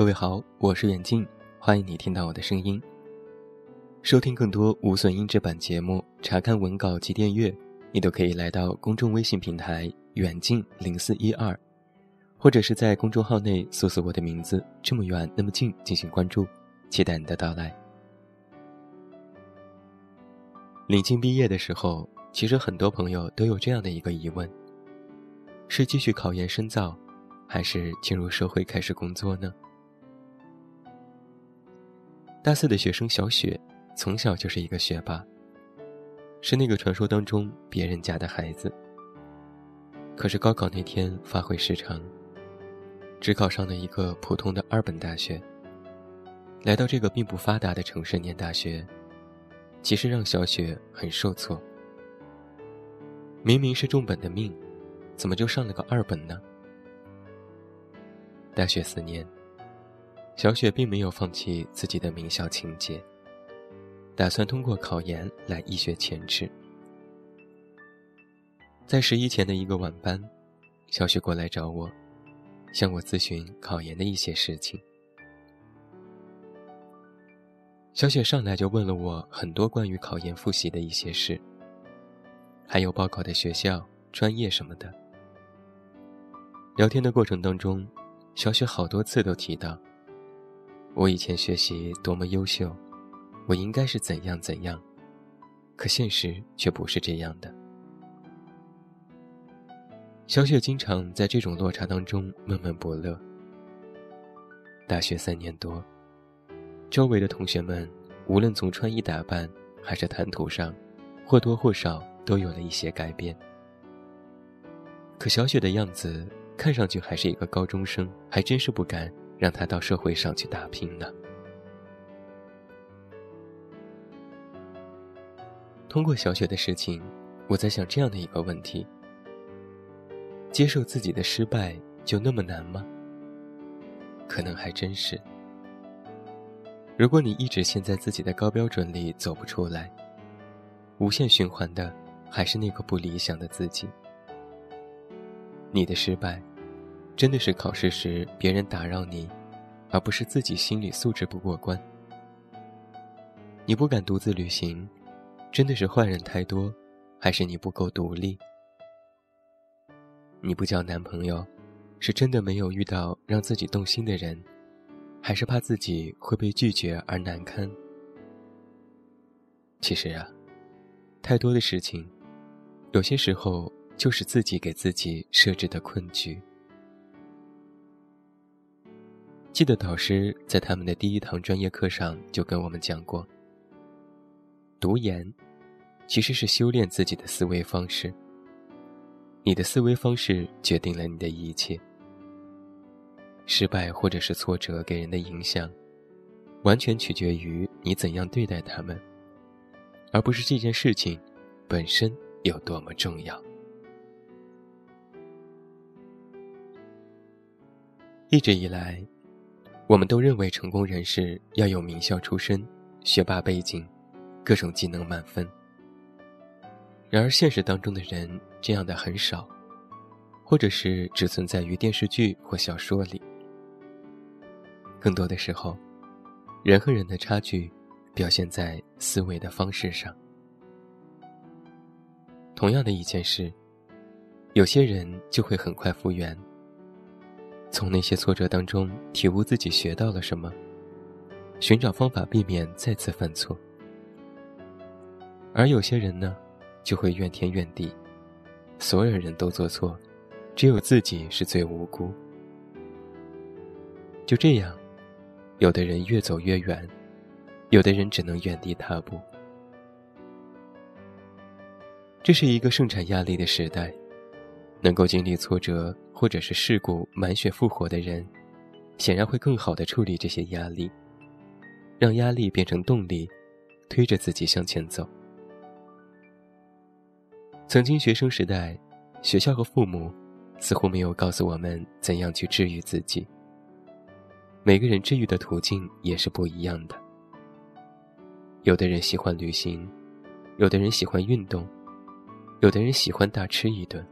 各位好，我是远近，欢迎你听到我的声音。收听更多无损音质版节目，查看文稿及订阅，你都可以来到公众微信平台“远近零四一二”，或者是在公众号内搜索我的名字“这么远那么近”进行关注，期待你的到来。临近毕业的时候，其实很多朋友都有这样的一个疑问：是继续考研深造，还是进入社会开始工作呢？大四的学生小雪。从小就是一个学霸，是那个传说当中别人家的孩子。可是高考那天发挥失常，只考上了一个普通的二本大学。来到这个并不发达的城市念大学，其实让小雪很受挫。明明是重本的命，怎么就上了个二本呢？大学四年，小雪并没有放弃自己的名校情节。打算通过考研来一雪前耻。在十一前的一个晚班，小雪过来找我，向我咨询考研的一些事情。小雪上来就问了我很多关于考研复习的一些事，还有报考的学校、专业什么的。聊天的过程当中，小雪好多次都提到，我以前学习多么优秀。我应该是怎样怎样，可现实却不是这样的。小雪经常在这种落差当中闷闷不乐。大学三年多，周围的同学们无论从穿衣打扮还是谈吐上，或多或少都有了一些改变。可小雪的样子看上去还是一个高中生，还真是不敢让他到社会上去打拼呢。通过小雪的事情，我在想这样的一个问题：接受自己的失败就那么难吗？可能还真是。如果你一直陷在自己的高标准里走不出来，无限循环的还是那个不理想的自己。你的失败，真的是考试时别人打扰你，而不是自己心理素质不过关。你不敢独自旅行。真的是坏人太多，还是你不够独立？你不交男朋友，是真的没有遇到让自己动心的人，还是怕自己会被拒绝而难堪？其实啊，太多的事情，有些时候就是自己给自己设置的困局。记得导师在他们的第一堂专业课上就跟我们讲过。读研，其实是修炼自己的思维方式。你的思维方式决定了你的一切。失败或者是挫折给人的影响，完全取决于你怎样对待他们，而不是这件事情本身有多么重要。一直以来，我们都认为成功人士要有名校出身、学霸背景。各种技能满分。然而，现实当中的人这样的很少，或者是只存在于电视剧或小说里。更多的时候，人和人的差距表现在思维的方式上。同样的一件事，有些人就会很快复原，从那些挫折当中体悟自己学到了什么，寻找方法避免再次犯错。而有些人呢，就会怨天怨地，所有人都做错，只有自己是最无辜。就这样，有的人越走越远，有的人只能原地踏步。这是一个盛产压力的时代，能够经历挫折或者是事故满血复活的人，显然会更好的处理这些压力，让压力变成动力，推着自己向前走。曾经学生时代，学校和父母似乎没有告诉我们怎样去治愈自己。每个人治愈的途径也是不一样的。有的人喜欢旅行，有的人喜欢运动，有的人喜欢大吃一顿。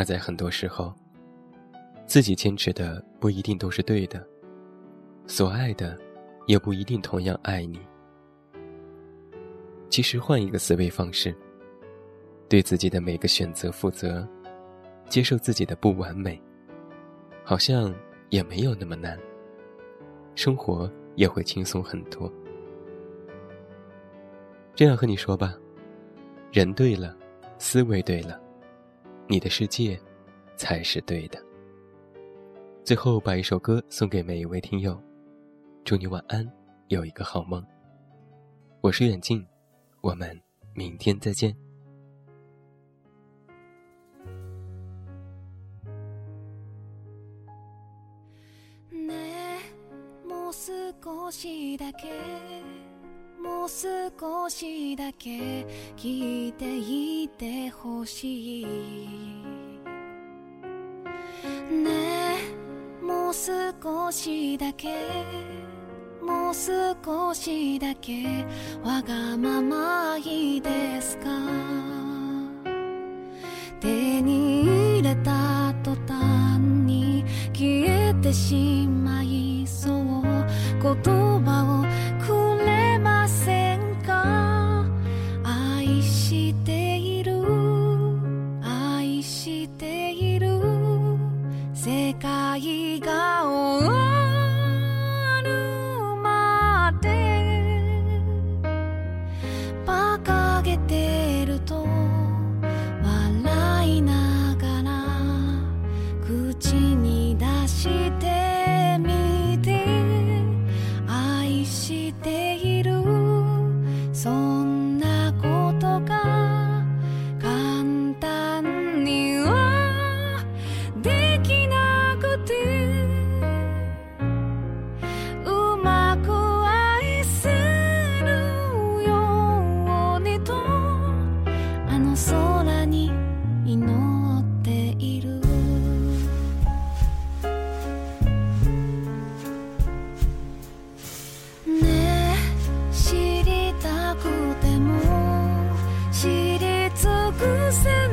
而在很多时候，自己坚持的不一定都是对的，所爱的也不一定同样爱你。其实换一个思维方式，对自己的每个选择负责，接受自己的不完美，好像也没有那么难，生活也会轻松很多。这样和你说吧，人对了，思维对了，你的世界才是对的。最后，把一首歌送给每一位听友，祝你晚安，有一个好梦。我是远近，我们明天再见。もう少しだけ もう少しだけ聞いていてほしい。ねえもう少しだけもう少しだけわがままいいですか？手に入れた途端に消えてしまいそう。言葉を偶然